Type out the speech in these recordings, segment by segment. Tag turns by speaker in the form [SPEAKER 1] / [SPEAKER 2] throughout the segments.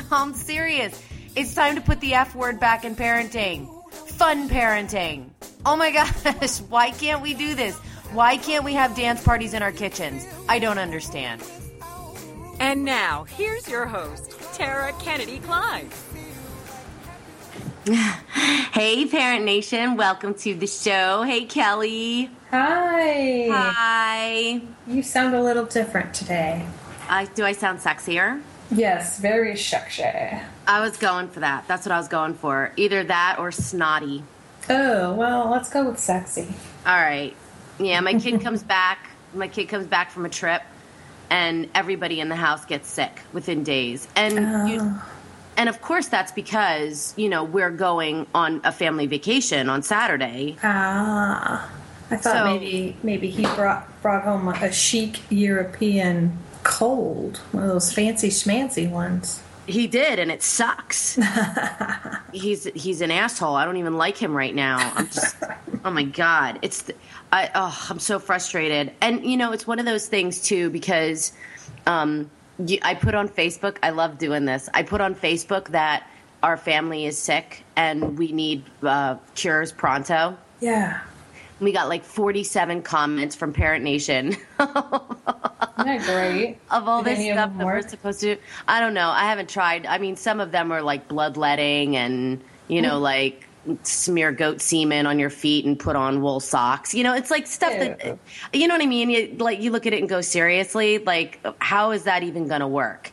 [SPEAKER 1] I'm serious. It's time to put the F word back in parenting. Fun parenting. Oh my gosh, why can't we do this? Why can't we have dance parties in our kitchens? I don't understand.
[SPEAKER 2] And now, here's your host, Tara Kennedy Klein.
[SPEAKER 1] hey, Parent Nation. Welcome to the show. Hey, Kelly.
[SPEAKER 3] Hi.
[SPEAKER 1] Hi.
[SPEAKER 3] You sound a little different today.
[SPEAKER 1] I, do I sound sexier?
[SPEAKER 3] Yes, very sexy.
[SPEAKER 1] I was going for that. That's what I was going for. Either that or snotty.
[SPEAKER 3] Oh, well, let's go with sexy.
[SPEAKER 1] All right. Yeah, my kid comes back. My kid comes back from a trip, and everybody in the house gets sick within days. And
[SPEAKER 3] Oh.
[SPEAKER 1] you, and of course that's because you know we're going on a family vacation on Saturday.
[SPEAKER 3] Ah, I thought
[SPEAKER 1] So-
[SPEAKER 3] maybe maybe he brought brought home a chic European cold, one of those fancy schmancy ones.
[SPEAKER 1] He did, and it sucks. he's he's an asshole. I don't even like him right now. I'm just, oh my god, it's the, I oh I'm so frustrated. And you know, it's one of those things too because um, I put on Facebook. I love doing this. I put on Facebook that our family is sick and we need uh, cures pronto.
[SPEAKER 3] Yeah,
[SPEAKER 1] We got like 47 comments from Parent Nation.
[SPEAKER 3] isn't that great?
[SPEAKER 1] of all
[SPEAKER 3] Did
[SPEAKER 1] this stuff that we're supposed to. I don't know. I haven't tried. I mean, some of them are like bloodletting and, you know,
[SPEAKER 3] Mm.
[SPEAKER 1] like smear goat semen on your feet and put on wool socks. You know, it's like stuff that, you know what I mean? You, like, you look at it and go, seriously? Like, how is that even going to work?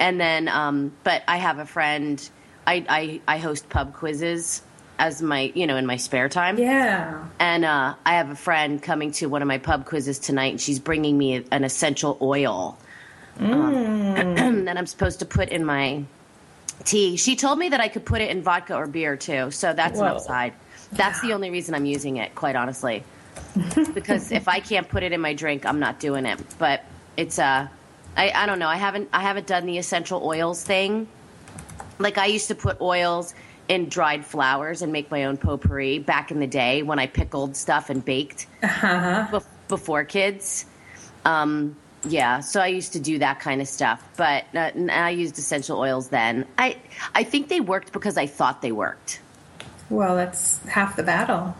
[SPEAKER 1] And then, um, but I have a friend, I, I, I host pub quizzes as my, you know, in my spare time.
[SPEAKER 3] Yeah.
[SPEAKER 1] And uh, I have a friend coming to one of my pub quizzes tonight, and she's bringing me an essential oil um, that I'm supposed to put in my tea. She told me that I could put it in vodka or beer too, so that's an upside. That's the only reason I'm using it, quite honestly. because if I can't put it in my drink, I'm not doing it. But it's uh, I, I don't know. I haven't I haven't done the essential oils thing. Like I used to put oils in dried flowers and make my own potpourri back in the day when I pickled stuff and baked
[SPEAKER 3] Uh-huh.
[SPEAKER 1] bef- before kids. Um, yeah, so I used to do that kind of stuff, but uh, I used essential oils then. I I think they worked because I thought they worked.
[SPEAKER 3] Well, that's half the battle.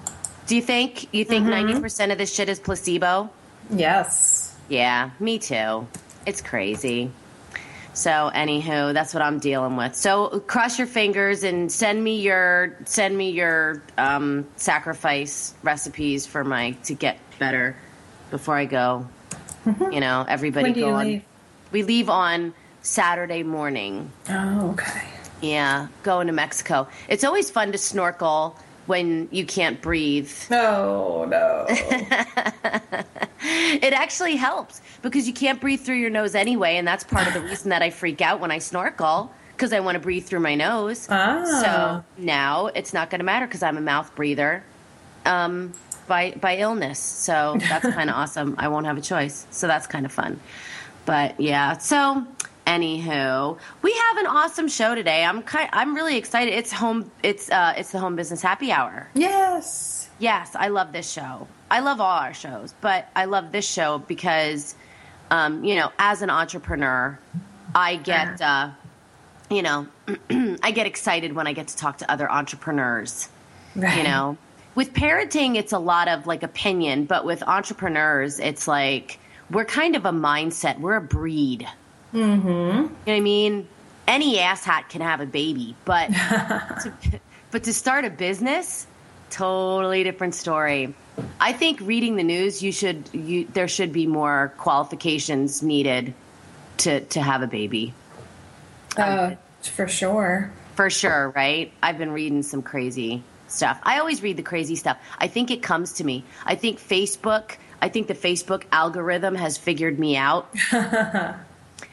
[SPEAKER 1] Do you think you think 90 percent of this shit is placebo?
[SPEAKER 3] Yes.
[SPEAKER 1] Yeah, me too. It's crazy. So, anywho, that's what I'm dealing with. So, cross your fingers and send me your send me your um, sacrifice recipes for my to get better before I go. You know, everybody go on.
[SPEAKER 3] leave?
[SPEAKER 1] We leave on Saturday morning.
[SPEAKER 3] Oh, okay.
[SPEAKER 1] Yeah, going to Mexico. It's always fun to snorkel when you can't breathe.
[SPEAKER 3] No, no.
[SPEAKER 1] It actually helps because you can't breathe through your nose anyway, and that's part of the reason that I freak out when I snorkel because I want to breathe through my nose.
[SPEAKER 3] Ah.
[SPEAKER 1] So now it's not going to matter because I'm a mouth breather um, by by illness. So that's kind of awesome. I won't have a choice. So that's kind of fun. But yeah, so anywho, we have an awesome show today. I'm kind I'm really excited. It's home it's uh it's the home business happy hour.
[SPEAKER 3] yes.
[SPEAKER 1] Yes, I love this show. I love all our shows, but I love this show because, um, you know, as an entrepreneur, I get, uh, you know, I get excited when I get to talk to other entrepreneurs.
[SPEAKER 3] Right.
[SPEAKER 1] You know, with parenting, it's a lot of like opinion, but with entrepreneurs, it's like we're kind of a mindset. We're a breed. Mm-hmm. You know what I mean? Any asshat can have a baby, but to, but to start a business, totally different story. I think reading the news, you should you there should be more qualifications needed to to have a baby.
[SPEAKER 3] Uh, for sure.
[SPEAKER 1] For sure, right? I've been reading some crazy stuff. I always read the crazy stuff. I think it comes to me. I think Facebook, I think the Facebook algorithm has figured me out.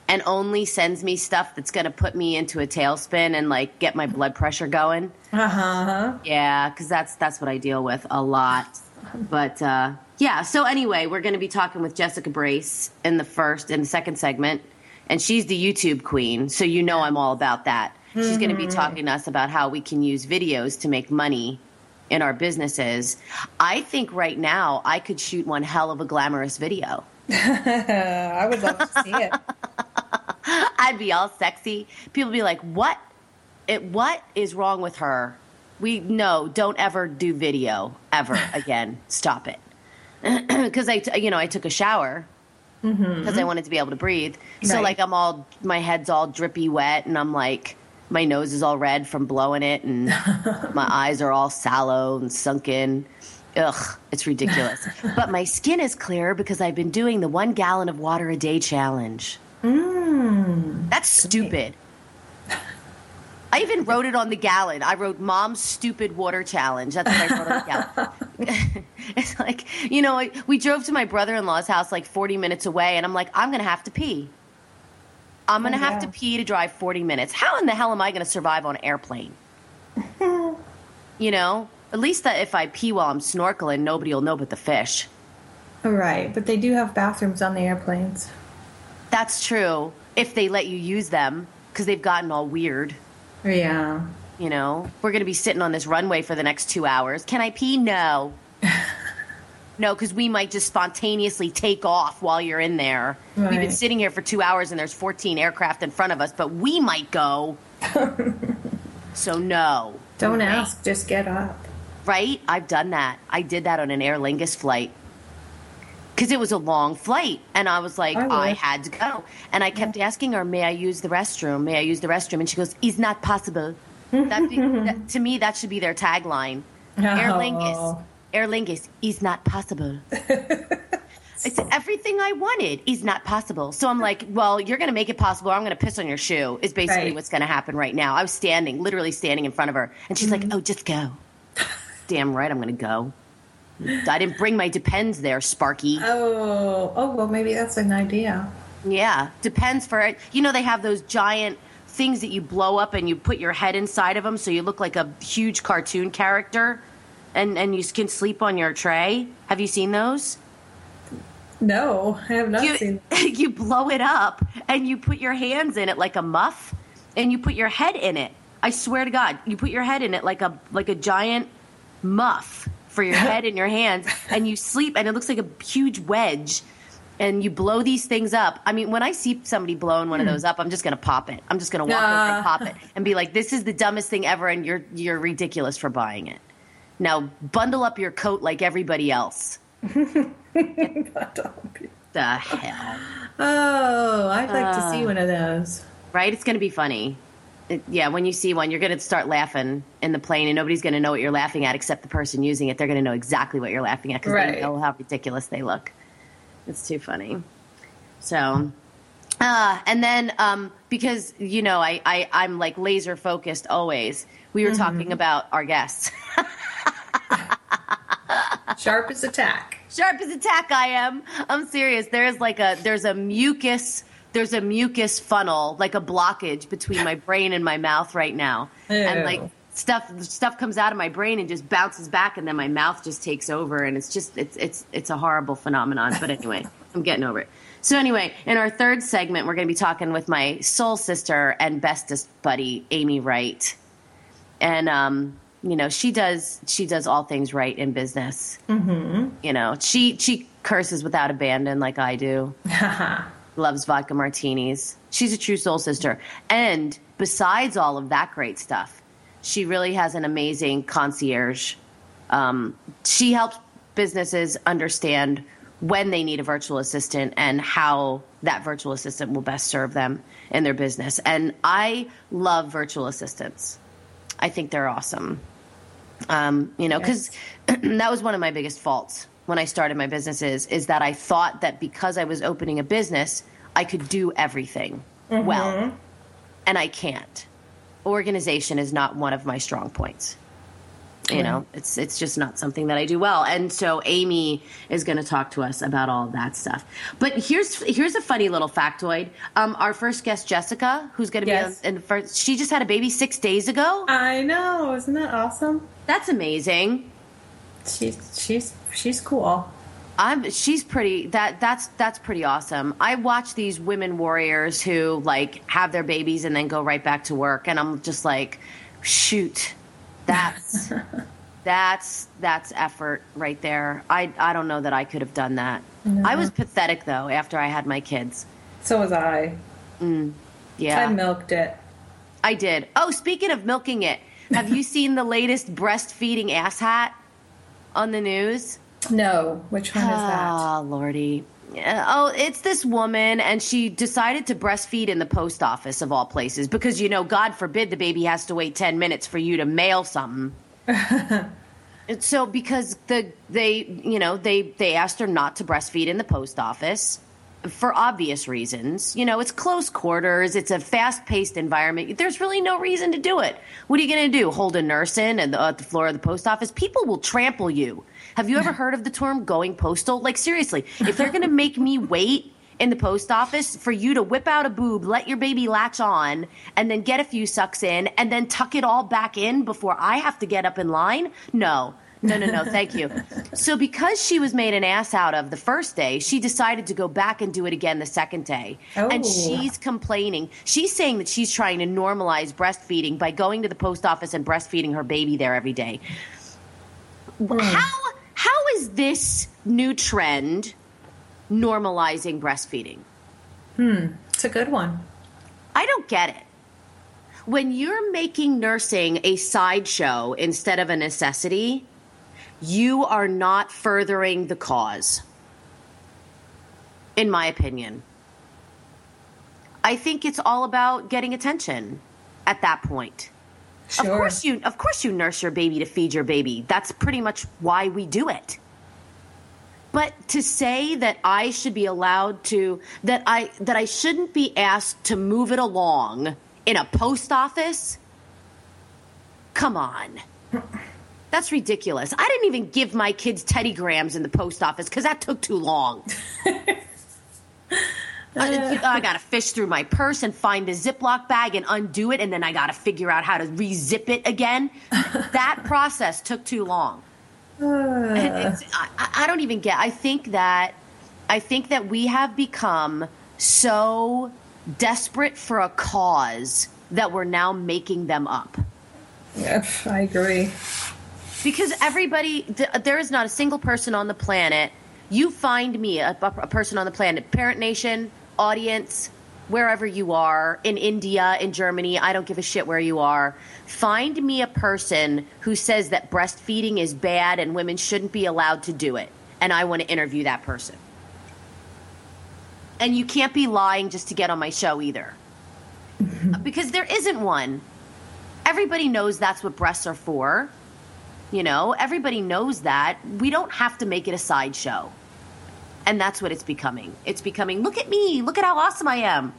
[SPEAKER 1] and only sends me stuff that's going to put me into a tailspin and like get my blood pressure going.
[SPEAKER 3] Uh huh.
[SPEAKER 1] Yeah, because that's that's what I deal with a lot. But uh, yeah, so anyway, we're going to be talking with Jessica Brace in the first and the second segment, and she's the YouTube queen, so you know I'm all about that. She's going to be talking to us about how we can use videos to make money in our businesses. I think right now I could shoot one hell of a glamorous video.
[SPEAKER 3] I would love to see it.
[SPEAKER 1] I'd be all sexy. People be like, "What? It? What is wrong with her?" We no, don't ever do video ever again. Stop it. Because I, t- you know, I took a shower mm-hmm. because I wanted to be able to breathe. So like, I'm all my head's all drippy wet, and I'm like, my nose is all red from blowing it, and my eyes are all sallow and sunken. Ugh, it's ridiculous. but my skin is clear because I've been doing the one gallon of water a day challenge. Mm. That's stupid. I even wrote it on the gallon. I wrote "Mom's stupid water challenge." That's what I wrote on the gallon. it's like you know, I- we drove to my brother-in-law's house like forty minutes away, and I'm like, I'm gonna have to pee. I'm gonna
[SPEAKER 3] Oh,
[SPEAKER 1] have
[SPEAKER 3] yeah.
[SPEAKER 1] to pee to drive forty minutes. How in the hell am I gonna survive on an airplane? you know, at least that if I pee while I'm snorkeling, nobody will know but the fish.
[SPEAKER 3] Right, but they do have bathrooms on the airplanes.
[SPEAKER 1] That's true if they let you use them because they've gotten all weird.
[SPEAKER 3] Yeah.
[SPEAKER 1] You know, we're going to be sitting on this runway for the next two hours. Can I pee? No. no, because we might just spontaneously take off while you're in there. We've been sitting here for two hours and there's 14 aircraft in front of us, but we might go. so, no.
[SPEAKER 3] Don't
[SPEAKER 1] Right?
[SPEAKER 3] ask, just get up.
[SPEAKER 1] Right? I've done that. I did that on an Aer Lingus flight. Because it was a long flight, and I was like,
[SPEAKER 3] I.
[SPEAKER 1] I, had to go. And I kept asking her, May I use the restroom? May I use the restroom? And she goes, Is not possible. That, be, that to me, that should be their tagline. Aer Lingus.
[SPEAKER 3] Oh.
[SPEAKER 1] Aer Lingus is not possible. It's everything I wanted is not possible. So I'm like, well, you're going to make it possible. Or I'm going to piss on your shoe. Is basically
[SPEAKER 3] Right.
[SPEAKER 1] what's going to happen right now. I was standing, literally standing in front of her, and she's
[SPEAKER 3] Mm-hmm.
[SPEAKER 1] like, oh, just go. Damn right, I'm going to go. I didn't bring my Depends there, Sparky.
[SPEAKER 3] Oh, oh, well, maybe that's an idea.
[SPEAKER 1] Yeah, Depends for it. You know, they have those giant things that you blow up and you put your head inside of them, so you look like a huge cartoon character, and and you can sleep on your tray. Have you seen those?
[SPEAKER 3] No, I have not
[SPEAKER 1] you,
[SPEAKER 3] seen.
[SPEAKER 1] you blow it up and you put your hands in it like a muff and you put your head in it i swear to god you put your head in it like a like a giant muff for your head and your hands and you sleep and it looks like a huge wedge and you blow these things up i mean when i see somebody blowing one of those up i'm just gonna pop it i'm just gonna walk over and
[SPEAKER 3] Ah.
[SPEAKER 1] pop it and be like this is the dumbest thing ever and you're you're ridiculous for buying it now bundle up your coat like everybody else the hell
[SPEAKER 3] Oh, I'd like to
[SPEAKER 1] Ah.
[SPEAKER 3] see one of those.
[SPEAKER 1] right? It's going to be funny. It, yeah, when you see one, you're going to start laughing in the plane, and nobody's going to know what you're laughing at except the person using it. They're going to know exactly what you're laughing at because
[SPEAKER 3] Right.
[SPEAKER 1] they know how ridiculous they look. It's too funny. So, uh, and then um, because you know, I, I I'm like laser focused always. We were talking about our guests.
[SPEAKER 3] Sharp as a tack.
[SPEAKER 1] sharp as a tack I am. I'm serious. There's like a there's a mucus there's a mucus funnel, like a blockage between my brain and my mouth right now. And like stuff stuff comes out of my brain and just bounces back and then my mouth just takes over and it's just it's it's it's a horrible phenomenon. But anyway, I'm getting over it. So anyway, in our third segment, we're going to be talking with my soul sister and bestest buddy, Amy Wright and um, you know she does she does all things right in business. Mm-hmm. You know she she curses without abandon like I do. Loves vodka martinis. She's a true soul sister. And besides all of that great stuff, she really has an amazing concierge. Um, she helps businesses understand when they need a virtual assistant and how that virtual assistant will best serve them in their business. And I love virtual assistants. I think they're awesome. Um, you know, because that was one of my biggest faults when I started my businesses is that I thought that because I was opening a business, I could do everything well, and I can't. Organization is not one of my strong points. You right. know, it's it's just not something that I do well. And so Amy is going to talk to us about all that stuff. But here's here's a funny little factoid. Um, our first guest, Jessica, who's going to yes. be in the first, she just had a baby six days ago.
[SPEAKER 3] I know, isn't that awesome?
[SPEAKER 1] That's amazing.
[SPEAKER 3] She's she's she's cool.
[SPEAKER 1] I'm she's pretty that that's that's pretty awesome. I watch these women warriors who like have their babies and then go right back to work and I'm just like shoot. That's that's that's effort right there. I I don't know that I could have done that. No. I was pathetic though after I had my kids.
[SPEAKER 3] So was I.
[SPEAKER 1] Mm, yeah.
[SPEAKER 3] I milked it.
[SPEAKER 1] I did. Oh, speaking of milking it, have you seen the latest breastfeeding asshat on the news?
[SPEAKER 3] No, which one is that?
[SPEAKER 1] Oh, Lordy. Uh, oh, it's this woman, and she decided to breastfeed in the post office of all places because, you know, God forbid the baby has to wait 10 minutes for you to mail something. so, because the they, you know, they they asked her not to breastfeed in the post office for obvious reasons. You know, it's close quarters, it's a fast paced environment. There's really no reason to do it. What are you going to do? Hold a nurse in at the, at the floor of the post office? People will trample you have you ever heard of the term going postal? Like, seriously, if they're going to make me wait in the post office for you to whip out a boob, let your baby latch on, and then get a few sucks in, and then tuck it all back in before I have to get up in line? No. No, no, no, thank you. So, because she was made an ass out of the first day, she decided to go back and do it again the second day. Oh. And she's complaining. She's saying that she's trying to normalize breastfeeding by going to the post office and breastfeeding her baby there every day. Mm. How how is this new trend normalizing breastfeeding?
[SPEAKER 3] Hmm, it's a good one.
[SPEAKER 1] I don't get it. When you're making nursing a sideshow instead of a necessity, you are not furthering the cause, in my opinion. I think it's all about getting attention at that point. Sure. Of course you of course you nurse your baby to feed your baby. That's pretty much why we do it. But to say that I should be allowed to that I that I shouldn't be asked to move it along in a post office? Come on. That's ridiculous. I didn't even give my kids Teddy Grahams in the post office because that took too long. I, I got to fish through my purse and find the Ziploc bag and undo it, and then I got to figure out how to rezip it again. that process took too long. I, I don't even get. I think that I think that we have become so desperate for a cause that we're now making them up.
[SPEAKER 3] Yes, I agree.
[SPEAKER 1] Because everybody, there is not a single person on the planet. You find me a, a person on the planet, Parent Nation, audience, wherever you are, in India, in Germany, I don't give a shit where you are. Find me a person who says that breastfeeding is bad and women shouldn't be allowed to do it. And I want to interview that person. And you can't be lying just to get on my show either. Mm-hmm. because there isn't one. Everybody knows that's what breasts are for. You know, everybody knows that. We don't have to make it a sideshow. And that's what it's becoming. It's becoming, look at me, look at how awesome I am.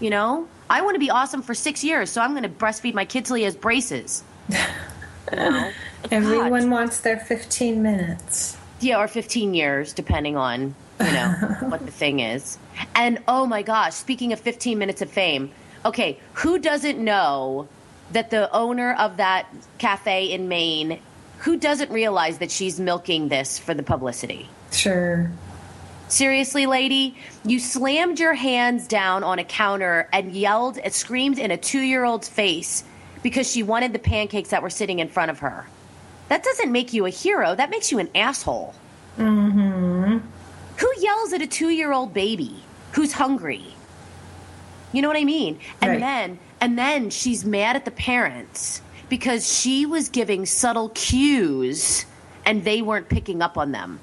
[SPEAKER 1] You know, I want to be awesome for six years, so I'm going to breastfeed my kid till he has braces.
[SPEAKER 3] Everyone God. wants their 15 minutes.
[SPEAKER 1] Yeah, or 15 years, depending on, you know, what the thing is. And oh my gosh, speaking of 15 minutes of fame, okay, who doesn't know that the owner of that cafe in Maine, who doesn't realize that she's milking this for the publicity?
[SPEAKER 3] Sure.
[SPEAKER 1] Seriously, lady, you slammed your hands down on a counter and yelled and screamed in a two year old's face because she wanted the pancakes that were sitting in front of her. That doesn't make you a hero, that makes you an asshole.
[SPEAKER 3] Mm-hmm.
[SPEAKER 1] Who yells at a two year old baby who's hungry? You know what I mean? And right. then and then she's mad at the parents because she was giving subtle cues and they weren't picking up on them.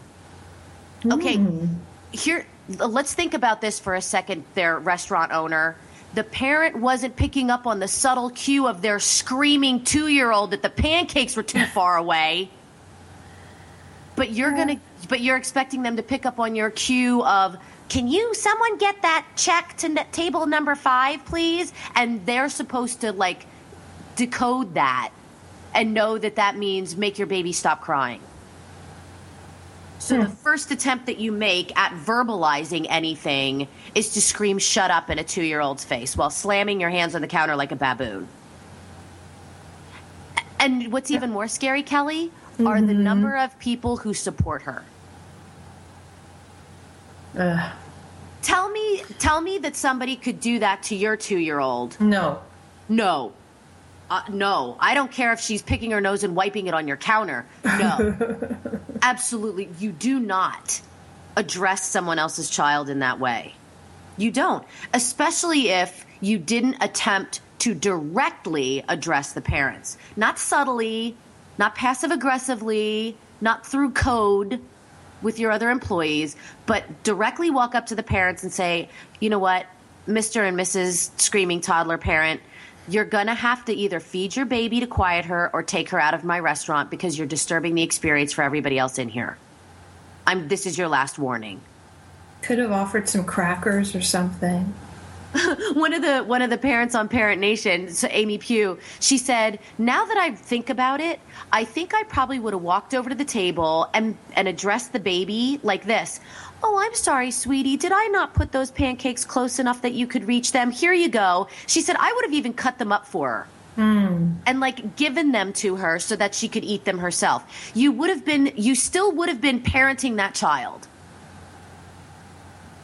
[SPEAKER 1] Okay. Mm here let's think about this for a second their restaurant owner the parent wasn't picking up on the subtle cue of their screaming two-year-old that the pancakes were too far away but you're yeah. gonna but you're expecting them to pick up on your cue of can you someone get that check to table number five please and they're supposed to like decode that and know that that means make your baby stop crying. So the hmm. first attempt that you make at verbalizing anything is to scream shut up in a 2-year-old's face while slamming your hands on the counter like a baboon. And what's even more scary, Kelly, are the mm-hmm. number of people who support her.
[SPEAKER 3] Ugh.
[SPEAKER 1] Tell me tell me that somebody could do that to your 2-year-old.
[SPEAKER 3] No.
[SPEAKER 1] No. Uh, no, I don't care if she's picking her nose and wiping it on your counter. No. Absolutely. You do not address someone else's child in that way. You don't. Especially if you didn't attempt to directly address the parents. Not subtly, not passive aggressively, not through code with your other employees, but directly walk up to the parents and say, you know what, Mr. and Mrs. Screaming Toddler Parent, you're going to have to either feed your baby to quiet her or take her out of my restaurant because you're disturbing the experience for everybody else in here. I'm this is your last warning.
[SPEAKER 3] Could have offered some crackers or something.
[SPEAKER 1] one of the one of the parents on Parent Nation, so Amy Pugh, she said, "Now that I think about it, I think I probably would have walked over to the table and and addressed the baby like this. Oh, I'm sorry, sweetie. Did I not put those pancakes close enough that you could reach them? Here you go." She said, "I would have even cut them up for her." Hmm. And like given them to her so that she could eat them herself. You would have been, you still would have been parenting that child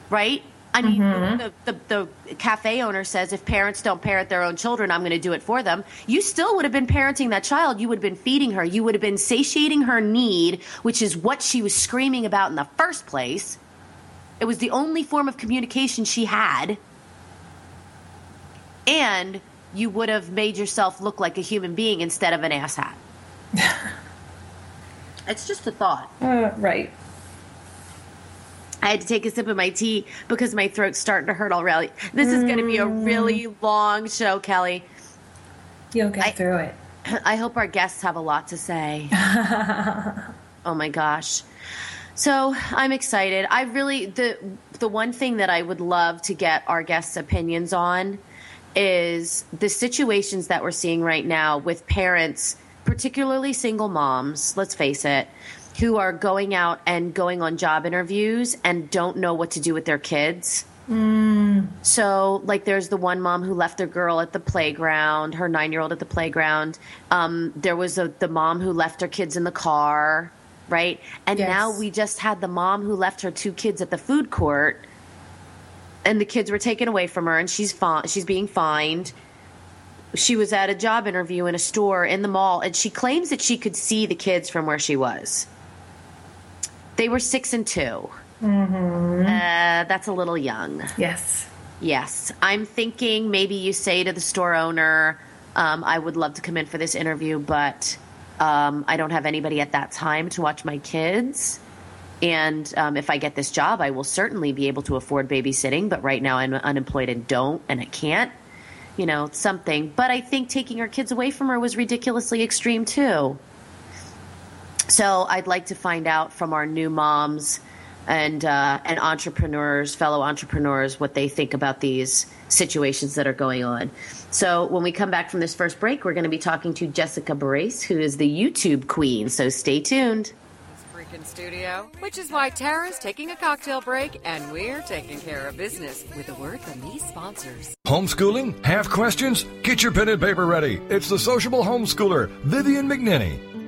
[SPEAKER 1] right? I mean, the, the, the cafe owner says if parents don't parent their own children, I'm going to do it for them. You still would have been parenting that child. You would have been feeding her. You would have been satiating her need, which is what she was screaming about in the first place. It was the only form of communication she had. And you would have made yourself look like a human being instead of an asshat. it's just a thought.
[SPEAKER 3] Uh, right.
[SPEAKER 1] I had to take a sip of my tea because my throat's starting to hurt already. This is going to be a mm. really long show, Kelly.
[SPEAKER 3] You'll get
[SPEAKER 1] I-
[SPEAKER 3] through it.
[SPEAKER 1] I hope our guests have a lot to say. oh my gosh. So I'm excited. I really the the one thing that I would love to get our guests' opinions on is the situations that we're seeing right now with parents, particularly single moms, let's face it, who are going out and going on job interviews and don't know what to do with their kids. So, like, there's the one mom who left their girl at the playground, her nine year old at the playground. Um, there was a, the mom who left her kids in the car, right? And
[SPEAKER 3] Yes.
[SPEAKER 1] now we just had the mom who left her two kids at the food court, and the kids were taken away from her, and she's fi- she's being fined. She was at a job interview in a store in the mall, and she claims that she could see the kids from where she was. They were six and 2 Uh, that's a little young.
[SPEAKER 3] Yes.
[SPEAKER 1] Yes. I'm thinking maybe you say to the store owner, um, I would love to come in for this interview, but um, I don't have anybody at that time to watch my kids. And um, if I get this job, I will certainly be able to afford babysitting, but right now I'm unemployed and don't, and I can't. You know, something. But I think taking her kids away from her was ridiculously extreme, too. So I'd like to find out from our new moms and uh, and entrepreneurs, fellow entrepreneurs, what they think about these situations that are going on. So when we come back from this first break, we're going to be talking to Jessica Brace, who is the YouTube queen. So stay tuned.
[SPEAKER 2] freaking studio, which is why Tara's taking a cocktail break and we're taking care of business with a word from these sponsors.
[SPEAKER 4] Homeschooling? Have questions? Get your pen and paper ready. It's the sociable homeschooler, Vivian McNinney.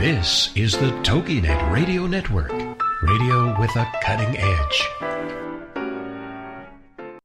[SPEAKER 5] This is the TogiNet Radio Network, radio with a cutting edge.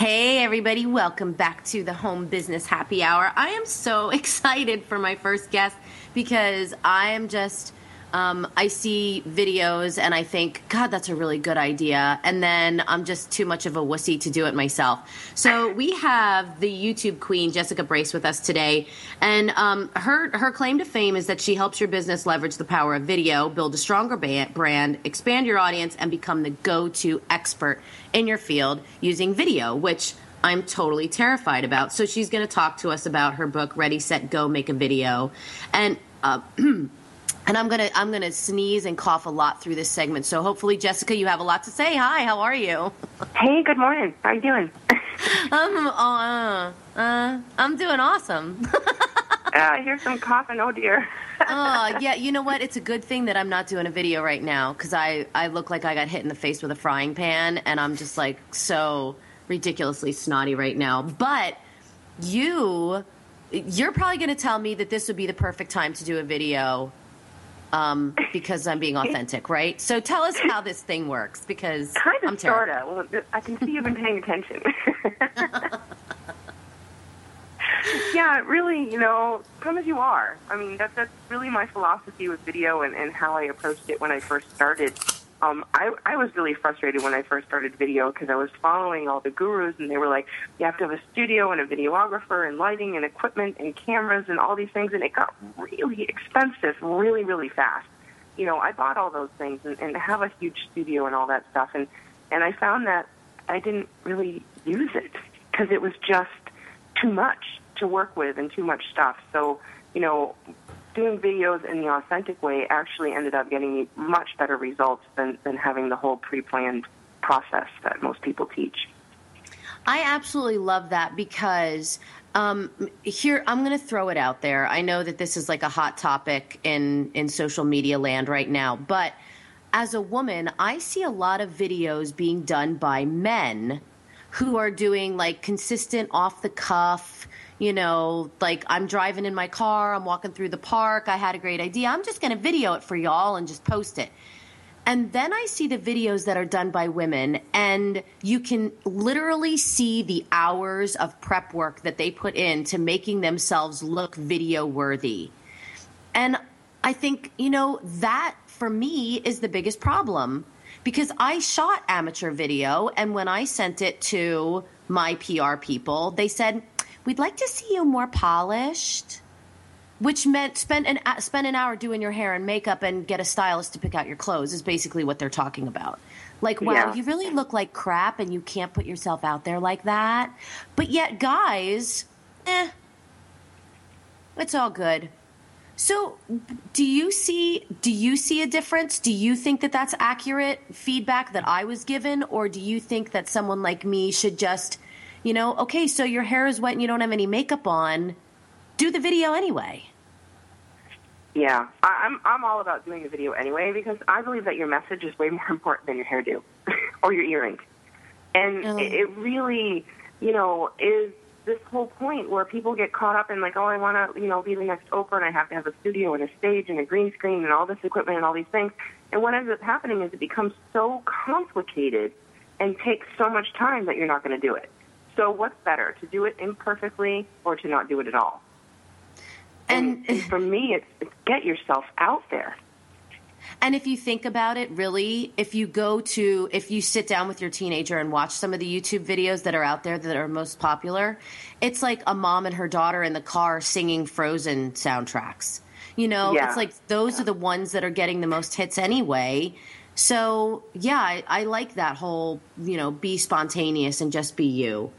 [SPEAKER 1] Hey, everybody, welcome back to the Home Business Happy Hour. I am so excited for my first guest because I am just. Um, I see videos and I think, God, that's a really good idea. And then I'm just too much of a wussy to do it myself. So we have the YouTube queen, Jessica Brace, with us today. And um, her, her claim to fame is that she helps your business leverage the power of video, build a stronger brand, expand your audience, and become the go to expert in your field using video, which I'm totally terrified about. So she's going to talk to us about her book, Ready, Set, Go, Make a Video. And, uh, and I'm gonna I'm gonna sneeze and cough a lot through this segment. So hopefully, Jessica, you have a lot to say. Hi, how are you?
[SPEAKER 5] Hey, good morning. How are you doing?
[SPEAKER 1] I'm uh, uh, I'm doing awesome.
[SPEAKER 5] uh, hear some coughing. Oh dear.
[SPEAKER 1] oh yeah, you know what? It's a good thing that I'm not doing a video right now because I I look like I got hit in the face with a frying pan, and I'm just like so ridiculously snotty right now. But you, you're probably going to tell me that this would be the perfect time to do a video um, because I'm being authentic, right? So tell us how this thing works because
[SPEAKER 5] kind of,
[SPEAKER 1] I'm
[SPEAKER 5] sorta. Well, I can see you've been paying attention. yeah, really, you know, come as you are. I mean, that, that's really my philosophy with video and, and how I approached it when I first started. Um, I, I was really frustrated when I first started video because I was following all the gurus and they were like, you have to have a studio and a videographer and lighting and equipment and cameras and all these things. And it got really expensive really, really fast. You know, I bought all those things and, and have a huge studio and all that stuff. And, and I found that I didn't really use it because it was just too much to work with and too much stuff. So, you know, doing videos in the authentic way actually ended up getting me much better results than, than having the whole pre-planned process that most people teach.
[SPEAKER 1] I absolutely love that because um, here I'm going to throw it out there. I know that this is like a hot topic in in social media land right now, but as a woman, I see a lot of videos being done by men who are doing like consistent off the cuff you know, like I'm driving in my car, I'm walking through the park, I had a great idea. I'm just going to video it for y'all and just post it. And then I see the videos that are done by women, and you can literally see the hours of prep work that they put into making themselves look video worthy. And I think, you know, that for me is the biggest problem because I shot amateur video, and when I sent it to my PR people, they said, we'd like to see you more polished which meant spend an spend an hour doing your hair and makeup and get a stylist to pick out your clothes is basically what they're talking about. Like, wow, yeah. you really look like crap and you can't put yourself out there like that. But yet, guys, eh, it's all good. So, do you see do you see a difference? Do you think that that's accurate feedback that I was given or do you think that someone like me should just you know, okay, so your hair is wet and you don't have any makeup on. Do the video anyway.
[SPEAKER 5] Yeah, I'm I'm all about doing a video anyway because I believe that your message is way more important than your hairdo or your earrings, and oh. it, it really you know, is this whole point where people get caught up in like, oh, I want to, you know, be the next Oprah, and I have to have a studio and a stage and a green screen and all this equipment and all these things. And what ends up happening is it becomes so complicated and takes so much time that you're not going to do it. So what's better, to do it imperfectly or to not do it at all? And, and, for me, it's, it's get yourself out there.
[SPEAKER 1] And if you think about it, really, if you go to, if you sit down with your teenager and watch some of the YouTube videos that are out there that are most popular, it's like a mom and her daughter in the car singing Frozen soundtracks. You know, yeah. it's like those yeah. are the ones that are getting the most hits anyway. So, yeah, I, I like that whole, you know, be spontaneous and just be you.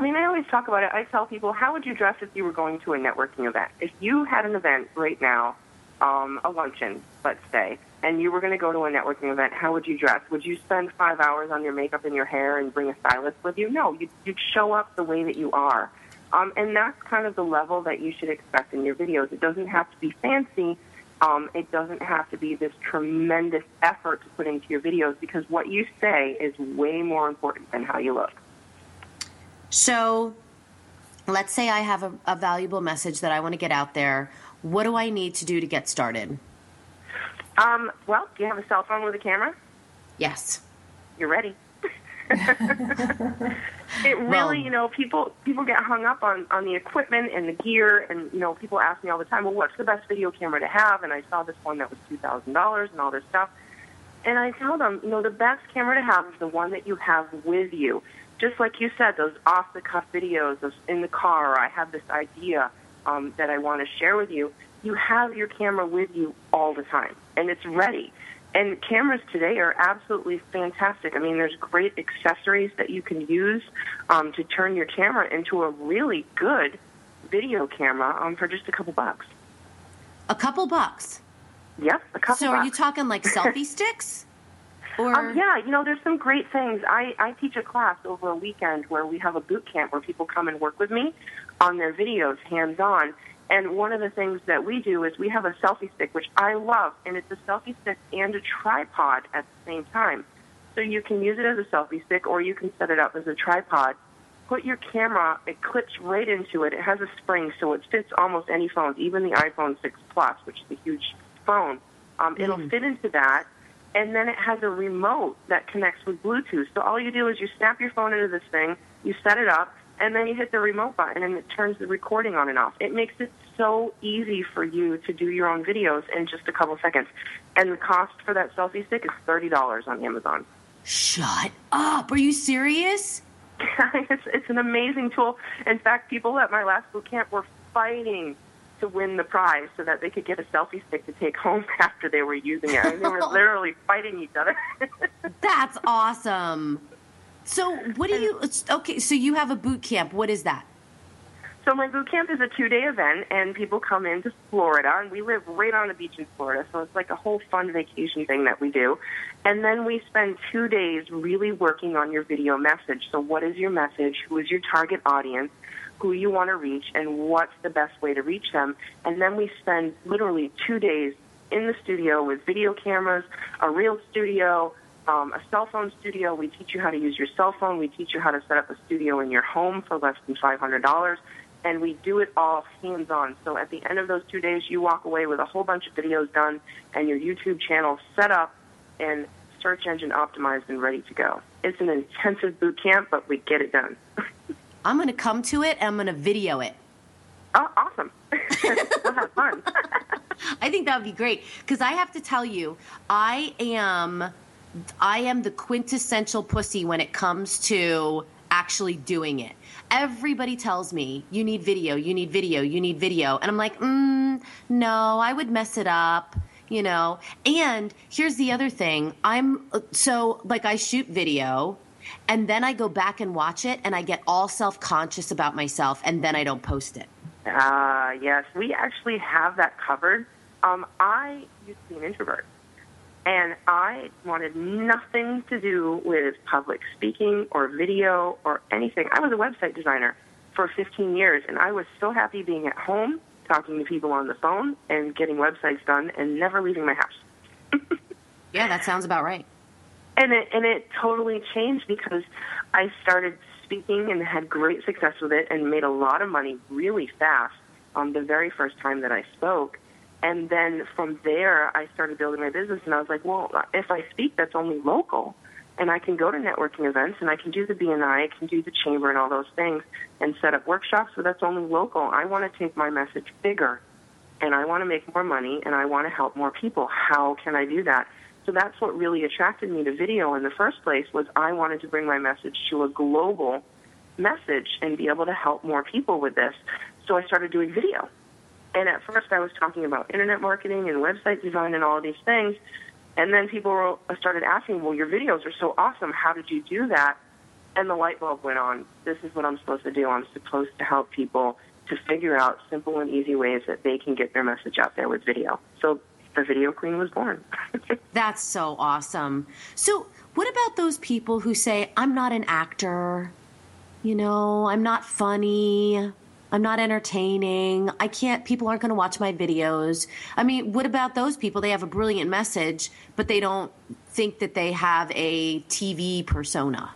[SPEAKER 5] I mean, I always talk about it. I tell people, how would you dress if you were going to a networking event? If you had an event right now um, a luncheon, let's say, and you were going to go to a networking event, how would you dress? Would you spend five hours on your makeup and your hair and bring a stylist with you? No, you'd, you'd show up the way that you are. Um, and that's kind of the level that you should expect in your videos. It doesn't have to be fancy. Um, it doesn't have to be this tremendous effort to put into your videos because what you say is way more important than how you look.
[SPEAKER 1] So, let's say I have a, a valuable message that I want to get out there what do I need to do to get started?
[SPEAKER 5] Um, well, do you have a cell phone with a camera?
[SPEAKER 1] Yes.
[SPEAKER 5] You're ready. it really, well, you know, people people get hung up on on the equipment and the gear, and you know, people ask me all the time, well, what's the best video camera to have? And I saw this one that was two thousand dollars and all this stuff, and I tell them, you know, the best camera to have is the one that you have with you. Just like you said, those off the cuff videos of in the car. I have this idea um, that I want to share with you, you have your camera with you all the time, and it's ready. And cameras today are absolutely fantastic. I mean, there's great accessories that you can use um, to turn your camera into a really good video camera um, for just a couple bucks.
[SPEAKER 1] A couple bucks.
[SPEAKER 5] Yep, a couple. Bucks.
[SPEAKER 1] So,
[SPEAKER 5] bucks.
[SPEAKER 1] are you talking like selfie sticks?
[SPEAKER 5] Or... Um, yeah, you know, there's some great things. I, I teach a class over a weekend where we have a boot camp where people come and work with me on their videos hands on. And one of the things that we do is we have a selfie stick, which I love, and it's a selfie stick and a tripod at the same time. So you can use it as a selfie stick or you can set it up as a tripod. Put your camera, it clips right into it. It has a spring, so it fits almost any phones, even the iPhone 6 Plus, which is a huge phone. Um, it'll mm. fit into that, and then it has a remote that connects with Bluetooth. So all you do is you snap your phone into this thing, you set it up, and then you hit the remote button and it turns the recording on and off. It makes it so easy for you to do your own videos in just a couple seconds. And the cost for that selfie stick is $30 on Amazon.
[SPEAKER 1] Shut up. Are you serious?
[SPEAKER 5] it's, it's an amazing tool. In fact, people at my last boot camp were fighting to win the prize so that they could get a selfie stick to take home after they were using it. And they were literally fighting each other.
[SPEAKER 1] That's awesome. So, what do you? Okay, so you have a boot camp. What is that?
[SPEAKER 5] So my boot camp is a two-day event, and people come into Florida, and we live right on the beach in Florida, so it's like a whole fun vacation thing that we do. And then we spend two days really working on your video message. So what is your message? Who is your target audience? Who you want to reach, and what's the best way to reach them? And then we spend literally two days in the studio with video cameras, a real studio, um, a cell phone studio. We teach you how to use your cell phone. We teach you how to set up a studio in your home for less than $500. And we do it all hands on. So at the end of those two days, you walk away with a whole bunch of videos done and your YouTube channel set up and search engine optimized and ready to go. It's an intensive boot camp, but we get it done.
[SPEAKER 1] I'm going to come to it and I'm going to video it.
[SPEAKER 5] Oh, awesome. we'll have fun.
[SPEAKER 1] I think that would be great because I have to tell you, I am I am the quintessential pussy when it comes to actually doing it. Everybody tells me, you need video, you need video, you need video. And I'm like, mm, no, I would mess it up, you know? And here's the other thing I'm so, like, I shoot video and then I go back and watch it and I get all self conscious about myself and then I don't post it.
[SPEAKER 5] Ah, uh, yes. We actually have that covered. Um, I used to be an introvert. And I wanted nothing to do with public speaking or video or anything. I was a website designer for 15 years, and I was so happy being at home, talking to people on the phone, and getting websites done, and never leaving my house.
[SPEAKER 1] yeah, that sounds about right.
[SPEAKER 5] And it and it totally changed because I started speaking and had great success with it and made a lot of money really fast um, the very first time that I spoke. And then from there, I started building my business, and I was like, well, if I speak, that's only local. And I can go to networking events, and I can do the BNI, I can do the chamber and all those things, and set up workshops, but that's only local. I want to take my message bigger, and I want to make more money, and I want to help more people. How can I do that? So that's what really attracted me to video in the first place was I wanted to bring my message to a global message and be able to help more people with this. So I started doing video. And at first I was talking about internet marketing and website design and all of these things. And then people started asking, well, your videos are so awesome. How did you do that? And the light bulb went on. This is what I'm supposed to do. I'm supposed to help people to figure out simple and easy ways that they can get their message out there with video. So the video queen was born.
[SPEAKER 1] That's so awesome. So, what about those people who say, I'm not an actor? You know, I'm not funny. I'm not entertaining. I can't, people aren't going to watch my videos. I mean, what about those people? They have a brilliant message, but they don't think that they have a TV persona.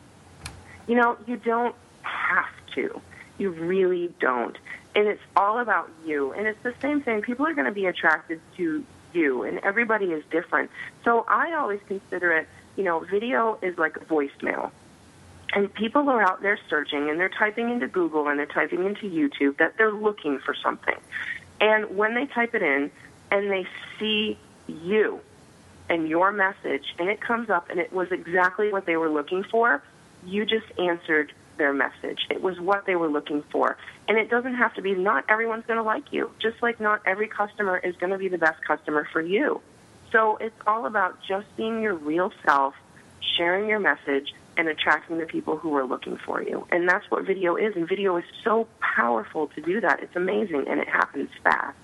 [SPEAKER 5] You know, you don't have to. You really don't. And it's all about you. And it's the same thing. People are going to be attracted to you, and everybody is different. So I always consider it, you know, video is like a voicemail and people are out there searching and they're typing into Google and they're typing into YouTube that they're looking for something. And when they type it in and they see you and your message and it comes up and it was exactly what they were looking for, you just answered their message. It was what they were looking for. And it doesn't have to be, not everyone's going to like you, just like not every customer is going to be the best customer for you. So it's all about just being your real self, sharing your message, and attracting the people who are looking for you. And that's what video is. And video is so powerful to do that. It's amazing and it happens fast.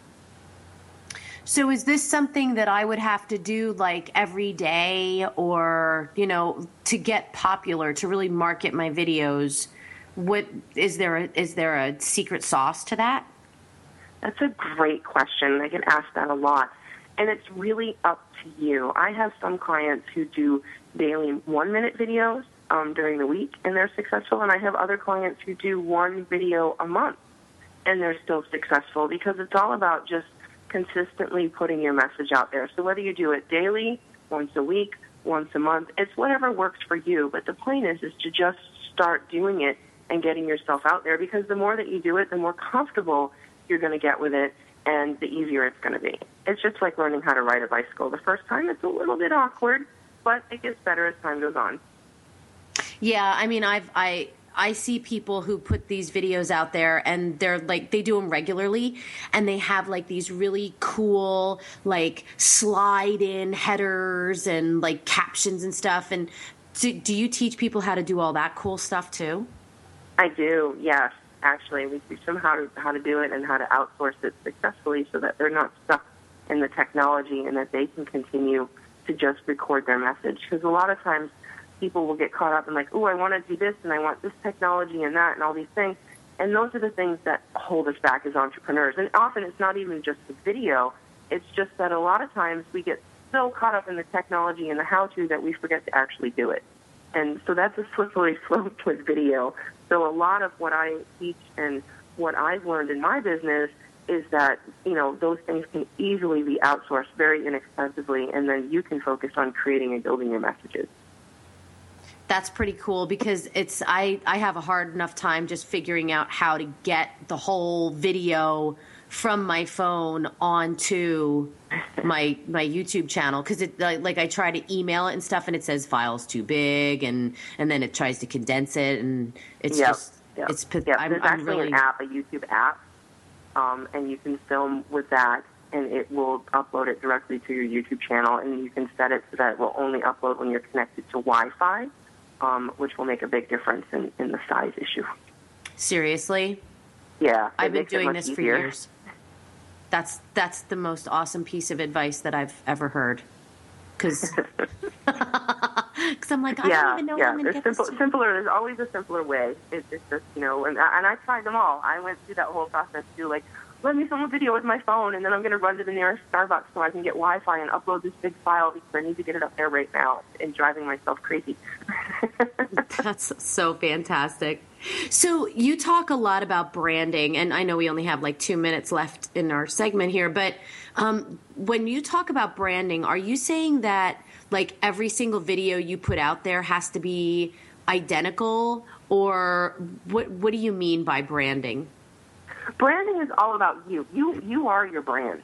[SPEAKER 1] So is this something that I would have to do like every day or, you know, to get popular, to really market my videos? What is there a, is there a secret sauce to that?
[SPEAKER 5] That's a great question. I get asked that a lot. And it's really up to you. I have some clients who do daily one minute videos um, during the week, and they're successful. And I have other clients who do one video a month, and they're still successful because it's all about just consistently putting your message out there. So whether you do it daily, once a week, once a month, it's whatever works for you. But the point is, is to just start doing it and getting yourself out there because the more that you do it, the more comfortable you're going to get with it and the easier it's going to be. It's just like learning how to ride a bicycle. The first time it's a little bit awkward, but it gets better as time goes on.
[SPEAKER 1] Yeah, I mean, I've I I see people who put these videos out there and they're like they do them regularly and they have like these really cool like slide in headers and like captions and stuff and do, do you teach people how to do all that cool stuff too?
[SPEAKER 5] I do. Yes, actually, we teach them how to how to do it and how to outsource it successfully so that they're not stuck in the technology and that they can continue to just record their message because a lot of times people will get caught up in like, oh, I want to do this and I want this technology and that and all these things. And those are the things that hold us back as entrepreneurs. And often it's not even just the video. It's just that a lot of times we get so caught up in the technology and the how-to that we forget to actually do it. And so that's a slippery slope with video. So a lot of what I teach and what I've learned in my business is that, you know, those things can easily be outsourced very inexpensively and then you can focus on creating and building your messages
[SPEAKER 1] that's pretty cool because it's I I have a hard enough time just figuring out how to get the whole video from my phone onto my my YouTube channel because it like, like I try to email it and stuff and it says files too big and and then it tries to condense it and it's
[SPEAKER 5] yep.
[SPEAKER 1] just
[SPEAKER 5] yep.
[SPEAKER 1] it's
[SPEAKER 5] yep.
[SPEAKER 1] I'm,
[SPEAKER 5] there's
[SPEAKER 1] I'm
[SPEAKER 5] actually
[SPEAKER 1] really
[SPEAKER 5] an app a YouTube app um, and you can film with that and it will upload it directly to your YouTube channel and you can set it so that it will only upload when you're connected to Wi-Fi um, which will make a big difference in, in the size issue.
[SPEAKER 1] Seriously?
[SPEAKER 5] Yeah,
[SPEAKER 1] I've been doing this
[SPEAKER 5] easier.
[SPEAKER 1] for years. That's that's the most awesome piece of advice that I've ever heard. Because I'm like, I
[SPEAKER 5] yeah,
[SPEAKER 1] don't even know
[SPEAKER 5] yeah.
[SPEAKER 1] I'm going to get
[SPEAKER 5] simple, simpler. There's always a simpler way. It's, it's just you know, and and I tried them all. I went through that whole process too. Like, let me film a video with my phone, and then I'm going to run to the nearest Starbucks so I can get Wi-Fi and upload this big file because I need to get it up there right now and driving myself crazy.
[SPEAKER 1] That's so fantastic. So you talk a lot about branding, and I know we only have like two minutes left in our segment here, but um, when you talk about branding, are you saying that like every single video you put out there has to be identical, or what? What do you mean by branding?
[SPEAKER 5] Branding is all about you. You you are your brand.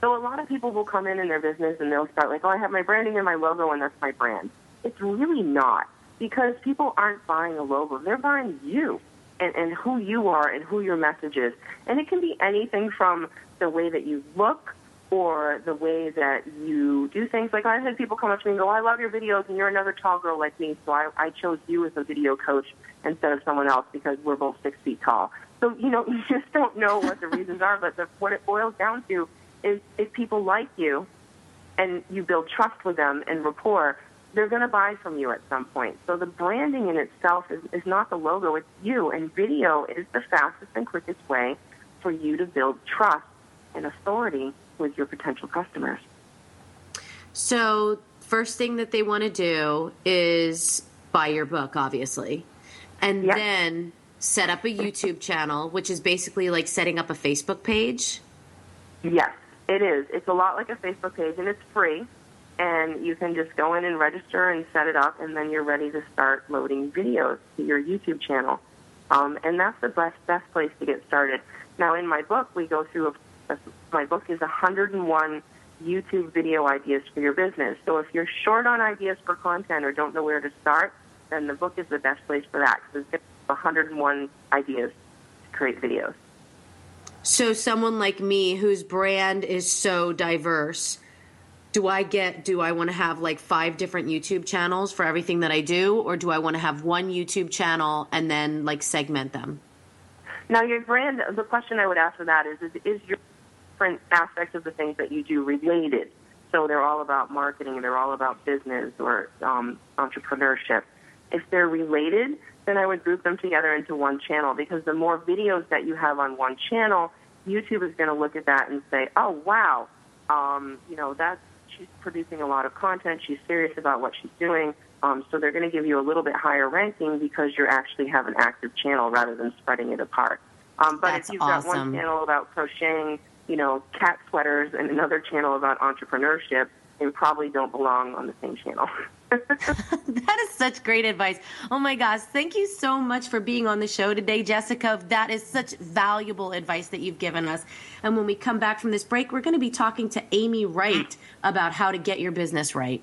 [SPEAKER 5] So a lot of people will come in in their business and they'll start like, oh, I have my branding and my logo, and that's my brand. It's really not because people aren't buying a logo; they're buying you and, and who you are and who your message is. And it can be anything from the way that you look or the way that you do things. Like I've had people come up to me and go, oh, I love your videos and you're another tall girl like me, so I, I chose you as a video coach instead of someone else because we're both six feet tall. So, you know, you just don't know what the reasons are, but the, what it boils down to is if people like you and you build trust with them and rapport, they're going to buy from you at some point. So the branding in itself is, is not the logo, it's you. And video is the fastest and quickest way for you to build trust and authority with your potential customers.
[SPEAKER 1] So, first thing that they want to do is buy your book, obviously, and
[SPEAKER 5] Yep.
[SPEAKER 1] then set up a YouTube channel, which is basically like setting up a Facebook page.
[SPEAKER 5] Yes, it is. It's a lot like a Facebook page, and it's free. And you can just go in and register and set it up, and then you're ready to start loading videos to your YouTube channel. Um, and that's the best best place to get started. Now, in my book, we go through. A, a, my book is 101 YouTube video ideas for your business. So if you're short on ideas for content or don't know where to start, then the book is the best place for that because it's 101 ideas to create videos.
[SPEAKER 1] So, someone like me whose brand is so diverse, do I get, do I want to have like five different YouTube channels for everything that I do, or do I want to have one YouTube channel and then like segment them?
[SPEAKER 5] Now, your brand, the question I would ask for that is, is, is your different aspects of the things that you do related? So they're all about marketing, they're all about business or um, entrepreneurship. If they're related, then I would group them together into one channel because the more videos that you have on one channel, YouTube is going to look at that and say, oh, wow, um, you know, that's, she's producing a lot of content, she's serious about what she's doing. Um, so they're going to give you a little bit higher ranking because you actually have an active channel rather than spreading it apart. Um, but
[SPEAKER 1] That's
[SPEAKER 5] if you've got one channel about crocheting, you know, cat sweaters, and another channel about entrepreneurship, they probably don't belong on the same channel.
[SPEAKER 1] That is such great advice. Oh my gosh. Thank you so much for being on the show today, Jessica. That is such valuable advice that you've given us. And when we come back from this break, we're going to be talking to Amy Wright about how to get your business right.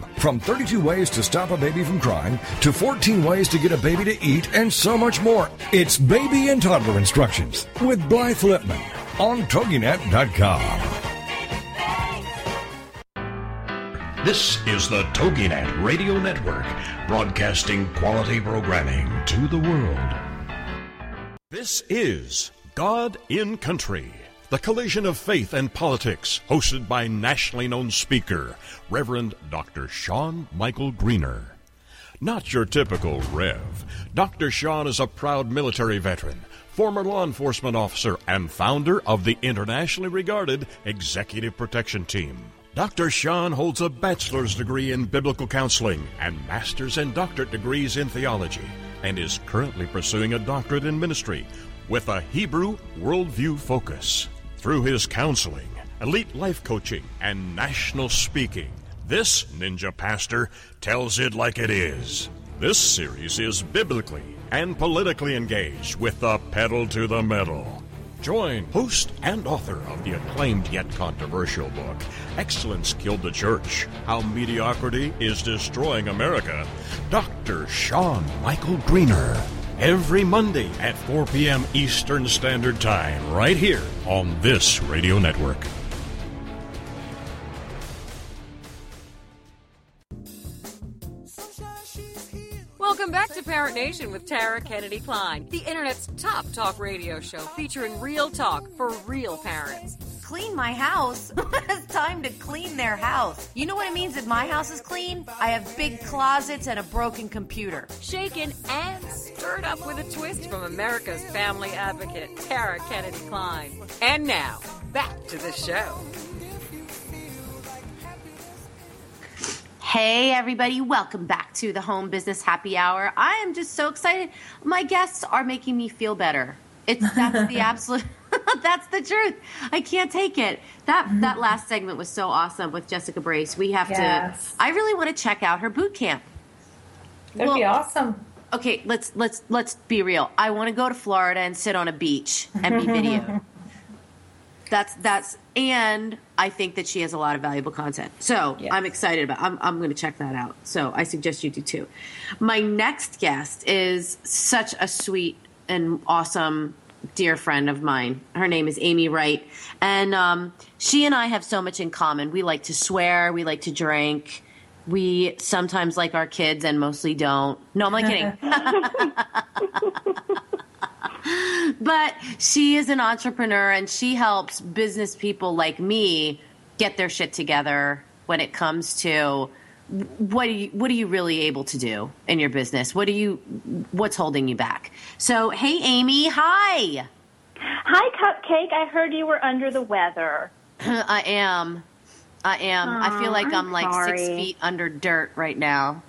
[SPEAKER 4] From 32 ways to stop a baby from crying to 14 ways to get a baby to eat and so much more. It's Baby and Toddler Instructions with Blythe Lipman on TogiNet.com.
[SPEAKER 6] This is the TogiNet Radio Network, broadcasting quality programming to the world.
[SPEAKER 7] This is God in Country, the collision of faith and politics, hosted by nationally known speaker, Reverend Dr. Sean Michael Greener. Not your typical Rev. Dr. Sean is a proud military veteran, former law enforcement officer, and founder of the internationally regarded Executive Protection Team. Dr. Sean holds a bachelor's degree in biblical counseling and master's and doctorate degrees in theology, and is currently pursuing a doctorate in ministry with a Hebrew worldview focus. Through his counseling, elite life coaching, and national speaking, this ninja pastor tells it like it is. This series is biblically and politically engaged with the pedal to the metal. Join host and author of the acclaimed yet controversial book, Excellence Killed the Church How Mediocrity is Destroying America, Dr. Sean Michael Greener. Every Monday at 4 p.m. Eastern Standard Time, right here on this radio network.
[SPEAKER 2] Welcome back to Parent Nation with Tara Kennedy Kline, the internet's top talk radio show featuring real talk for real parents.
[SPEAKER 1] Clean my house. it's time to clean their house. You know what it means if my house is clean? I have big closets and a broken computer.
[SPEAKER 2] Shaken and stirred up with a twist from America's family advocate, Tara Kennedy Kline. And now, back to the show.
[SPEAKER 1] Hey, everybody, welcome back to the Home Business Happy Hour. I am just so excited. My guests are making me feel better. It's that's the absolute that's the truth. I can't take it. That mm-hmm. that last segment was so awesome with Jessica Brace. We have
[SPEAKER 3] Yes.
[SPEAKER 1] to I really want to check out her boot camp.
[SPEAKER 3] That'd be awesome.
[SPEAKER 1] Okay, let's let's let's be real. I want to go to Florida and sit on a beach and be video. that's that's and I think that she has a lot of valuable content. So
[SPEAKER 3] Yes.
[SPEAKER 1] I'm excited about. I'm I'm going to check that out. So I suggest you do too. My next guest is such a sweet and awesome dear friend of mine. Her name is Amy Wright, and um, she and I have so much in common. We like to swear. We like to drink. We sometimes like our kids and mostly don't. No, I'm only kidding. but she is an entrepreneur and she helps business people like me get their shit together when it comes to what are you what are you really able to do in your business? What are you what's holding you back? So hey amy hi.
[SPEAKER 8] Hi, Cupcake. I heard you were under the weather.
[SPEAKER 1] i am. I am. I feel like i'm,
[SPEAKER 8] I'm
[SPEAKER 1] like six feet under dirt right now.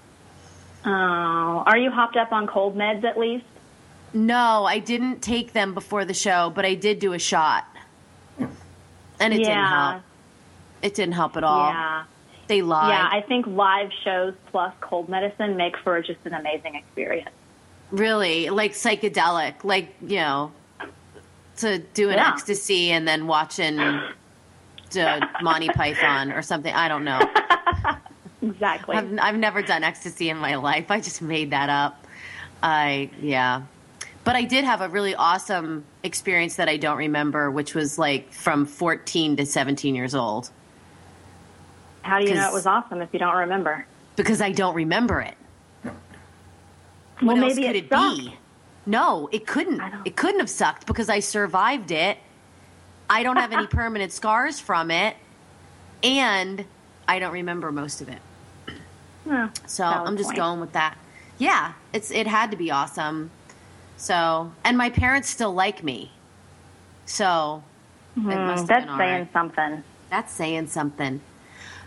[SPEAKER 8] Oh, are you hopped up on cold meds at least?
[SPEAKER 1] no i didn't take them before the show but i did do a shot. And it didn't help. It didn't help at all.
[SPEAKER 8] Yeah.
[SPEAKER 1] They
[SPEAKER 8] Yeah, I think live shows plus cold medicine make for just an amazing experience.
[SPEAKER 1] Really, like psychedelic, like you know, to do an
[SPEAKER 8] Yeah.
[SPEAKER 1] ecstasy and then watching the Monty Python or something. I don't know.
[SPEAKER 8] Exactly.
[SPEAKER 1] I've I've never done ecstasy in my life. I just made that up. I yeah, but I did have a really awesome experience that I don't remember, which was like from 14 to 17 years old
[SPEAKER 8] How do you know it was awesome if you don't remember?
[SPEAKER 1] because I don't remember it.
[SPEAKER 8] well,
[SPEAKER 1] what else could
[SPEAKER 8] it
[SPEAKER 1] it, be? No, it couldn't. It couldn't have sucked because I survived it. I don't have any permanent scars from it, and I don't remember most of it.
[SPEAKER 8] Oh,
[SPEAKER 1] So I'm just
[SPEAKER 8] point.
[SPEAKER 1] going with that. Yeah, it's it had to be awesome. So, and my parents still like me. So it must have
[SPEAKER 8] Hmm, That's saying
[SPEAKER 1] right.
[SPEAKER 8] something.
[SPEAKER 1] That's saying something.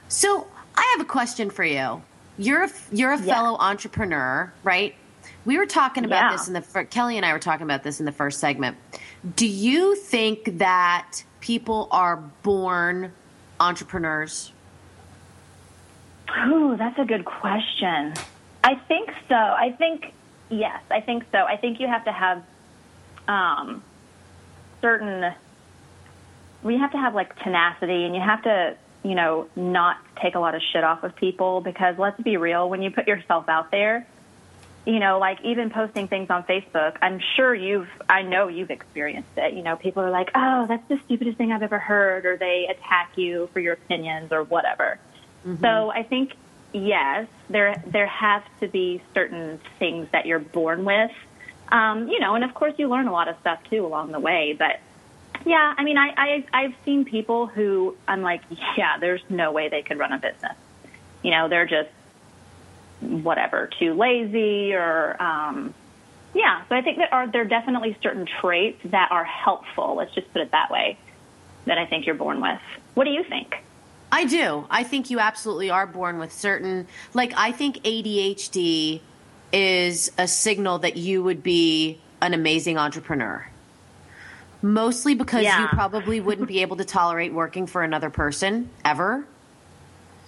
[SPEAKER 1] So I have a question for you. You're a, you're a
[SPEAKER 8] Yeah.
[SPEAKER 1] fellow entrepreneur, right? We were talking about
[SPEAKER 8] Yeah.
[SPEAKER 1] this in the Kelly and I were talking about this in the first segment. Do you think that people are born entrepreneurs?
[SPEAKER 8] Ooh, that's a good question. I think so. I think yes. I think so. I think you have to have um, certain. We have to have like tenacity, and you have to, you know, not take a lot of shit off of people because let's be real. When you put yourself out there, you know, like even posting things on Facebook, I'm sure you've, I know you've experienced it. You know, people are like, oh, that's the stupidest thing I've ever heard, or they attack you for your opinions or whatever. So I think yes, there there have to be certain things that you're born with, um, you know, and of course you learn a lot of stuff too along the way. But yeah, I mean, I, I I've seen people who I'm like, yeah, there's no way they could run a business. You know, they're just whatever, too lazy or um, yeah. So I think there are there are definitely certain traits that are helpful. Let's just put it that way. That I think you're born with. What do you think?
[SPEAKER 1] I do. I think you absolutely are born with certain, like, I think ADHD is a signal that you would be an amazing entrepreneur. Mostly because you probably wouldn't be able to tolerate working for another person ever.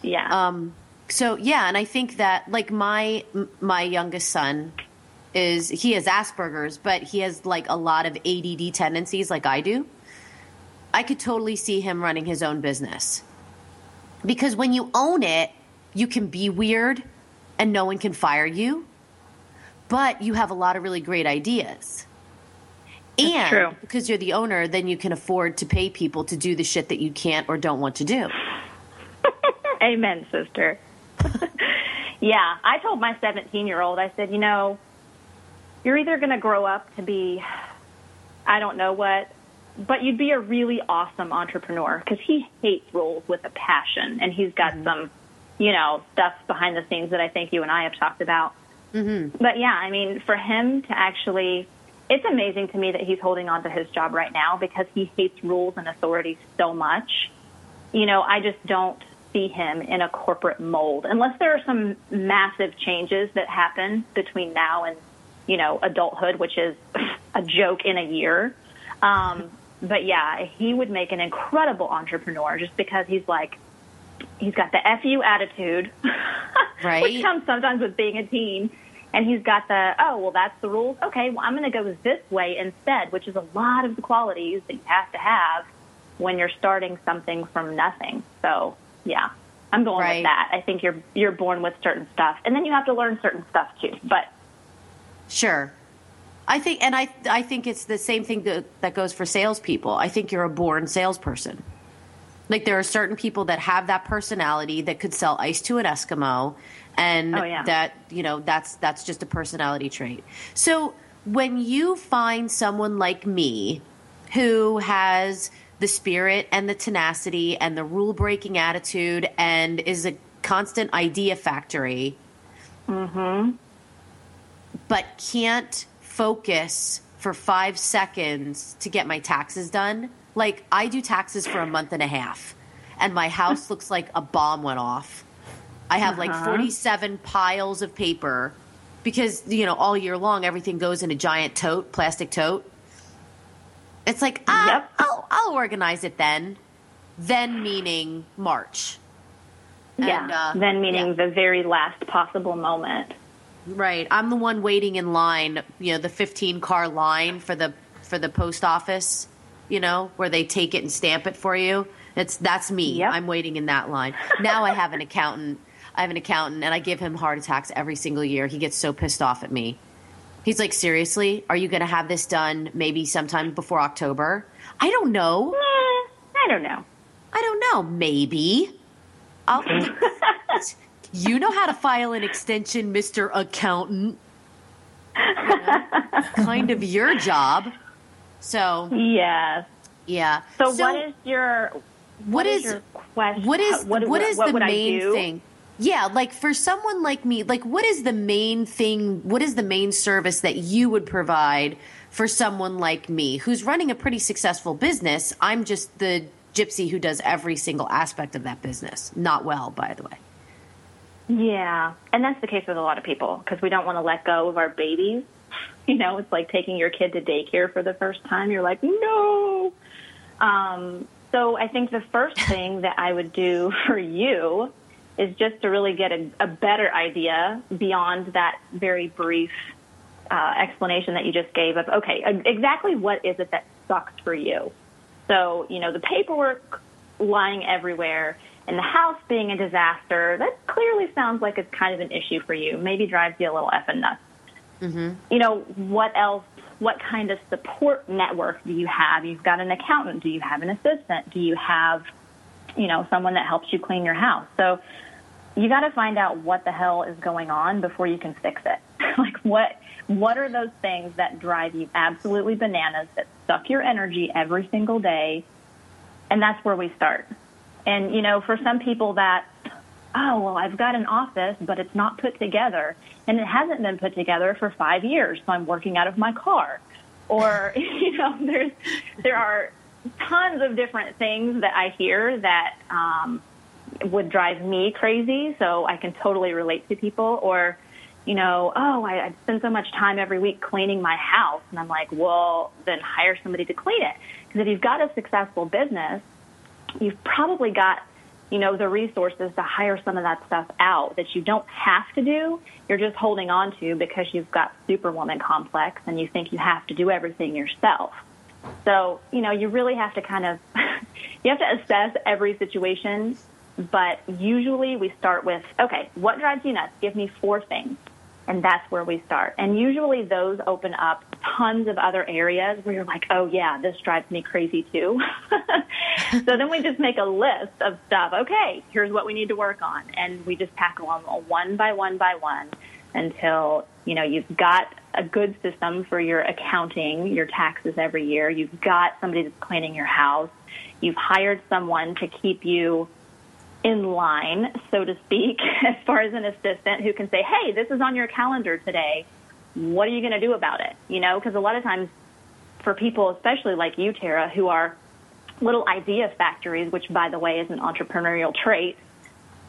[SPEAKER 8] Yeah.
[SPEAKER 1] Um, so yeah, and I think that like my my youngest son is he has Asperger's, but he has like a lot of ADD tendencies, like I do. I could totally see him running his own business because when you own it, you can be weird, and no one can fire you, but you have a lot of really great ideas.
[SPEAKER 8] That's
[SPEAKER 1] and
[SPEAKER 8] true.
[SPEAKER 1] because you're the owner, then you can afford to pay people to do the shit that you can't or don't want to do.
[SPEAKER 8] Amen, sister. yeah, I told my 17 year old, I said, you know, you're either going to grow up to be, I don't know what, but you'd be a really awesome entrepreneur because he hates rules with a passion and he's got some, you know, stuff behind the scenes that I think you and I have talked about.
[SPEAKER 1] Mm-hmm.
[SPEAKER 8] But yeah, I mean, for him to actually, it's amazing to me that he's holding on to his job right now because he hates rules and authority so much. You know, I just don't see him in a corporate mold unless there are some massive changes that happen between now and, you know, adulthood, which is a joke in a year. Um, but yeah, he would make an incredible entrepreneur just because he's like, he's got the FU attitude,
[SPEAKER 1] Right.
[SPEAKER 8] which comes sometimes with being a teen. And he's got the, oh, well, that's the rules. Okay, well, I'm going to go this way instead, which is a lot of the qualities that you have to have when you're starting something from nothing. So, yeah, I'm going
[SPEAKER 1] Right.
[SPEAKER 8] with that. I think you're you're born with certain stuff, and then you have to learn certain stuff too. But
[SPEAKER 1] Sure. I think, and I, I think it's the same thing that, that goes for salespeople. I think you're a born salesperson. Like there are certain people that have that personality that could sell ice to an Eskimo, and
[SPEAKER 8] Oh, yeah.
[SPEAKER 1] that you know that's that's just a personality trait. So when you find someone like me, who has the spirit and the tenacity and the rule breaking attitude and is a constant idea factory, mm-hmm. but can't focus for five seconds to get my taxes done. Like, I do taxes for a month and a half, and my house looks like a bomb went off. I have like 47 piles of paper because, you know, all year long, everything goes in a giant tote, plastic tote. It's like, ah,
[SPEAKER 8] Yep.
[SPEAKER 1] I'll, I'll organize it then. Then meaning March.
[SPEAKER 8] yeah,
[SPEAKER 1] And, uh,
[SPEAKER 8] then meaning
[SPEAKER 1] yeah.
[SPEAKER 8] the very last possible moment.
[SPEAKER 1] Right. I'm the one waiting in line, you know, the 15 car line for the for the post office, you know, where they take it and stamp it for you. It's that's me.
[SPEAKER 8] Yep.
[SPEAKER 1] I'm waiting in that line. Now I have an accountant. I have an accountant and I give him heart attacks every single year. He gets so pissed off at me. He's like, "Seriously? Are you going to have this done maybe sometime before October?" I don't know.
[SPEAKER 8] Eh, I don't know.
[SPEAKER 1] I don't know. Maybe. I'll, you know how to file an extension, Mr. Accountant. You know? kind of your job. So,
[SPEAKER 8] Yes.
[SPEAKER 1] yeah.
[SPEAKER 8] So, what is your
[SPEAKER 1] what is
[SPEAKER 8] your question?
[SPEAKER 1] what is
[SPEAKER 8] what,
[SPEAKER 1] what is
[SPEAKER 8] what
[SPEAKER 1] the main thing? Yeah, like for someone like me, like what is the main thing? What is the main service that you would provide for someone like me who's running a pretty successful business? I'm just the gypsy who does every single aspect of that business. Not well, by the way.
[SPEAKER 8] Yeah, and that's the case with a lot of people because we don't want to let go of our babies. You know, it's like taking your kid to daycare for the first time. You're like, no. Um, so I think the first thing that I would do for you is just to really get a, a better idea beyond that very brief uh, explanation that you just gave of, okay, exactly what is it that sucks for you? So, you know, the paperwork lying everywhere and the house being a disaster, that clearly sounds like it's kind of an issue for you. Maybe drives you a little effing nuts. You know, what else, what kind of support network do you have? You've got an accountant. Do you have an assistant? Do you have, you know, someone that helps you clean your house? So you got to find out what the hell is going on before you can fix it. like what what are those things that drive you absolutely bananas that suck your energy every single day? And that's where we start. And you know, for some people that oh, well, I've got an office, but it's not put together and it hasn't been put together for 5 years, so I'm working out of my car. Or you know, there's there are tons of different things that I hear that um would drive me crazy. So I can totally relate to people. Or, you know, oh, I, I spend so much time every week cleaning my house. And I'm like, well, then hire somebody to clean it. Because if you've got a successful business, you've probably got you know, the resources to hire some of that stuff out that you don't have to do. You're just holding on to because you've got superwoman complex and you think you have to do everything yourself. So, you know, you really have to kind of, you have to assess every situation. But usually we start with, okay, what drives you nuts? Give me four things. And that's where we start. And usually those open up tons of other areas where you're like, oh yeah, this drives me crazy too. so then we just make a list of stuff. Okay, here's what we need to work on. And we just tackle them one by one by one until, you know, you've got a good system for your accounting, your taxes every year. You've got somebody that's cleaning your house. You've hired someone to keep you in line, so to speak, as far as an assistant who can say, hey, this is on your calendar today. What are you going to do about it? You know, because a lot of times for people, especially like you, Tara, who are little idea factories, which by the way is an entrepreneurial trait,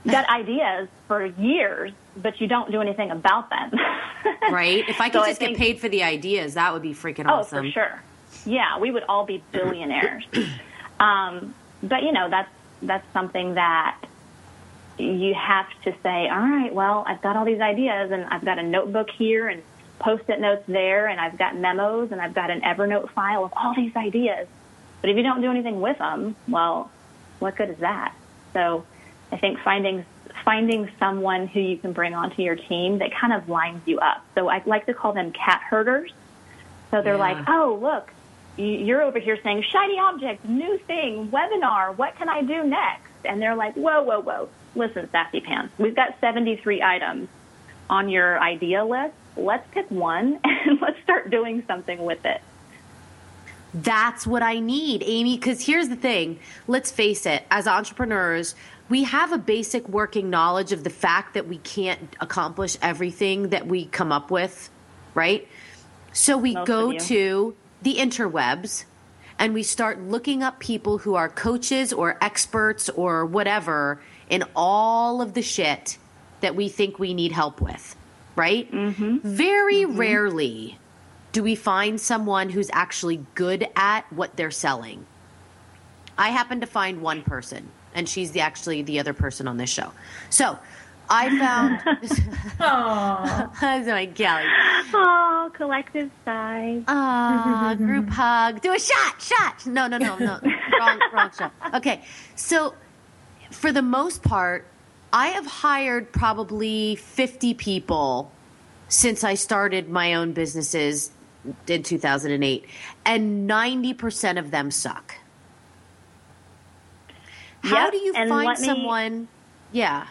[SPEAKER 8] got ideas for years, but you don't do anything about them.
[SPEAKER 1] right? If I could so just I think, get paid for the ideas, that would be freaking awesome.
[SPEAKER 8] Oh, for sure. Yeah, we would all be billionaires. um, but you know, that's that's something that you have to say, all right, well, I've got all these ideas and I've got a notebook here and post-it notes there and I've got memos and I've got an Evernote file of all these ideas. But if you don't do anything with them, well, what good is that? So I think finding finding someone who you can bring onto your team that kind of lines you up. So I like to call them cat herders. So they're yeah. like, oh, look, you're over here saying shiny object, new thing, webinar, what can I do next? And they're like, whoa, whoa, whoa. Listen, Sassy Pants, we've got 73 items on your idea list. Let's pick one and let's start doing something with it.
[SPEAKER 1] That's what I need, Amy. Because here's the thing let's face it, as entrepreneurs, we have a basic working knowledge of the fact that we can't accomplish everything that we come up with, right? So we Most go to the interwebs and we start looking up people who are coaches or experts or whatever in all of the shit that we think we need help with, right? Mm-hmm. Very mm-hmm. rarely do we find someone who's actually good at what they're selling. I happen to find one person, and she's the, actually the other person on this show. So I found.
[SPEAKER 3] Aww.
[SPEAKER 1] That's my Kelly.
[SPEAKER 8] Oh, collective sigh.
[SPEAKER 1] Ah, group hug. Do a shot, shot. No, no, no, no. wrong, wrong shot. Okay, so for the most part, I have hired probably 50 people since I started my own businesses in 2008, and 90% of them suck. How
[SPEAKER 8] yep,
[SPEAKER 1] do you find me, someone? Yeah.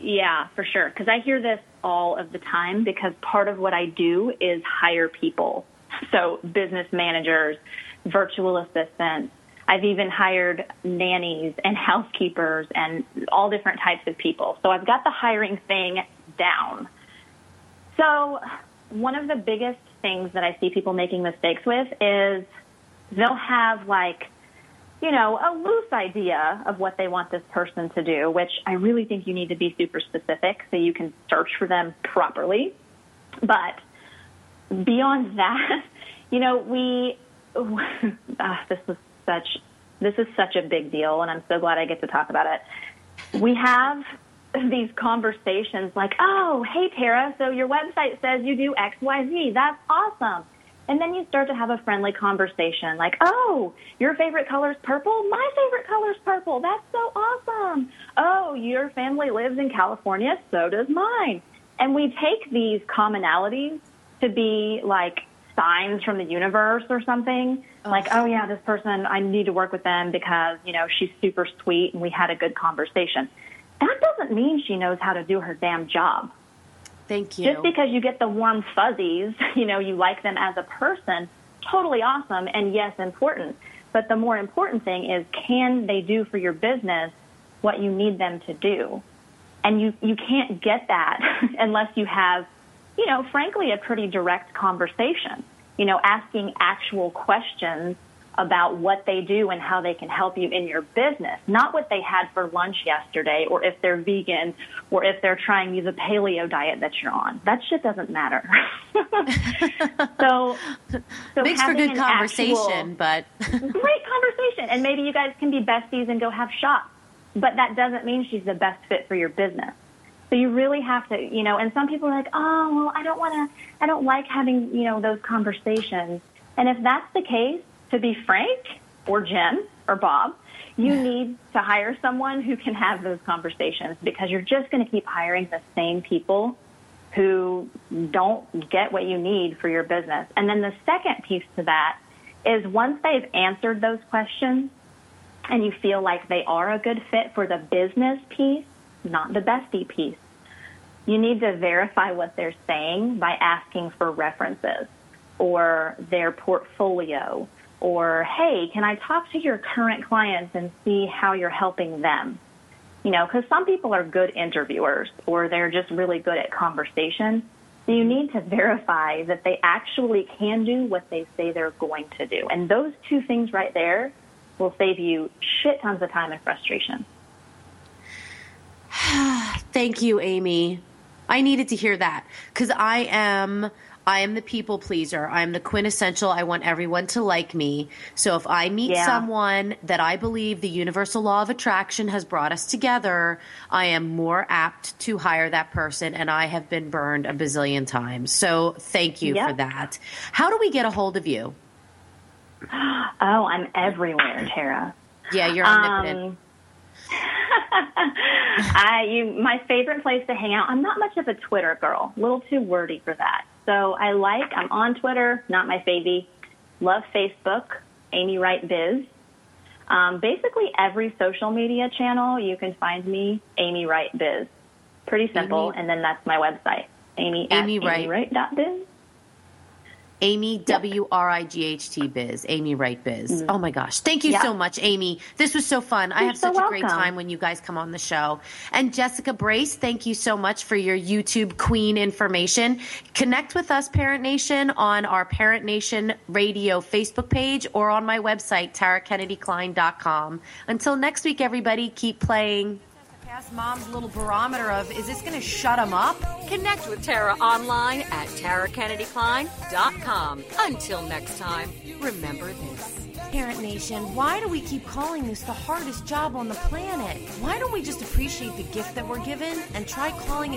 [SPEAKER 8] Yeah, for sure. Because I hear this all of the time because part of what I do is hire people. So business managers, virtual assistants. I've even hired nannies and housekeepers and all different types of people. So I've got the hiring thing down. So one of the biggest things that I see people making mistakes with is they'll have like you know, a loose idea of what they want this person to do, which I really think you need to be super specific so you can search for them properly. But beyond that, you know, we, uh, this was such, this is such a big deal, and I'm so glad I get to talk about it. We have these conversations like, oh, hey, Tara, so your website says you do X, Y, Z. That's awesome. And then you start to have a friendly conversation like, oh, your favorite color is purple? My favorite color is purple. That's so awesome. Oh, your family lives in California. So does mine. And we take these commonalities to be like signs from the universe or something. Oh. Like, oh yeah, this person, I need to work with them because, you know, she's super sweet and we had a good conversation. That doesn't mean she knows how to do her damn job.
[SPEAKER 1] Thank you.
[SPEAKER 8] Just because you get the warm fuzzies, you know, you like them as a person, totally awesome and yes, important. But the more important thing is can they do for your business what you need them to do? And you, you can't get that unless you have, you know, frankly, a pretty direct conversation, you know, asking actual questions about what they do and how they can help you in your business, not what they had for lunch yesterday or if they're vegan or if they're trying to use paleo diet that you're on. That shit doesn't matter. so,
[SPEAKER 1] so makes for good conversation, but
[SPEAKER 8] great conversation. And maybe you guys can be besties and go have shots but that doesn't mean she's the best fit for your business. So you really have to, you know, and some people are like, oh, well, I don't want to, I don't like having, you know, those conversations. And if that's the case, to be frank, or Jen, or Bob, you need to hire someone who can have those conversations because you're just going to keep hiring the same people who don't get what you need for your business. And then the second piece to that is once they've answered those questions and you feel like they are a good fit for the business piece, not the bestie piece, you need to verify what they're saying by asking for references or their portfolio or, hey, can I talk to your current clients and see how you're helping them? You know, because some people are good interviewers or they're just really good at conversation. So you need to verify that they actually can do what they say they're going to do. And those two things right there will save you shit tons of time and frustration.
[SPEAKER 1] Thank you, Amy. I needed to hear that because I am I am the people pleaser. I'm the quintessential. I want everyone to like me. So if I meet
[SPEAKER 8] Yeah.
[SPEAKER 1] someone that I believe the universal law of attraction has brought us together, I am more apt to hire that person. And I have been burned a bazillion times. So thank you for that. How do we get a hold of you?
[SPEAKER 8] Oh, I'm everywhere, Tara.
[SPEAKER 1] Yeah, you're omnipotent.
[SPEAKER 8] Um, I you my favorite place to hang out. I'm not much of a Twitter girl. A little too wordy for that. So I like I'm on Twitter, not my favy. Love Facebook, Amy Wright Biz. Um, basically every social media channel you can find me, Amy Wright Biz. Pretty simple,
[SPEAKER 1] Amy-
[SPEAKER 8] and then that's my website, Amy at
[SPEAKER 1] Amy Wright.
[SPEAKER 8] amywright.biz.
[SPEAKER 1] Amy W R I G H T Biz, Amy Wright Biz. Mm-hmm. Oh my gosh. Thank you.
[SPEAKER 8] Yeah.
[SPEAKER 1] so much, Amy. This was so fun. I
[SPEAKER 8] You're
[SPEAKER 1] have
[SPEAKER 8] so
[SPEAKER 1] such a great time when you guys come on the show. And Jessica Brace, thank you so much for your YouTube Queen information. Connect with us, Parent Nation, on our Parent Nation Radio Facebook page or on my website, tarakennedykline.com. Until next week, everybody, keep playing.
[SPEAKER 2] Mom's little barometer of is this going to shut them up? Connect with Tara online at tarakennedykline.com. Until next time, remember this.
[SPEAKER 9] Parent Nation, why do we keep calling this the hardest job on the planet? Why don't we just appreciate the gift that we're given and try calling it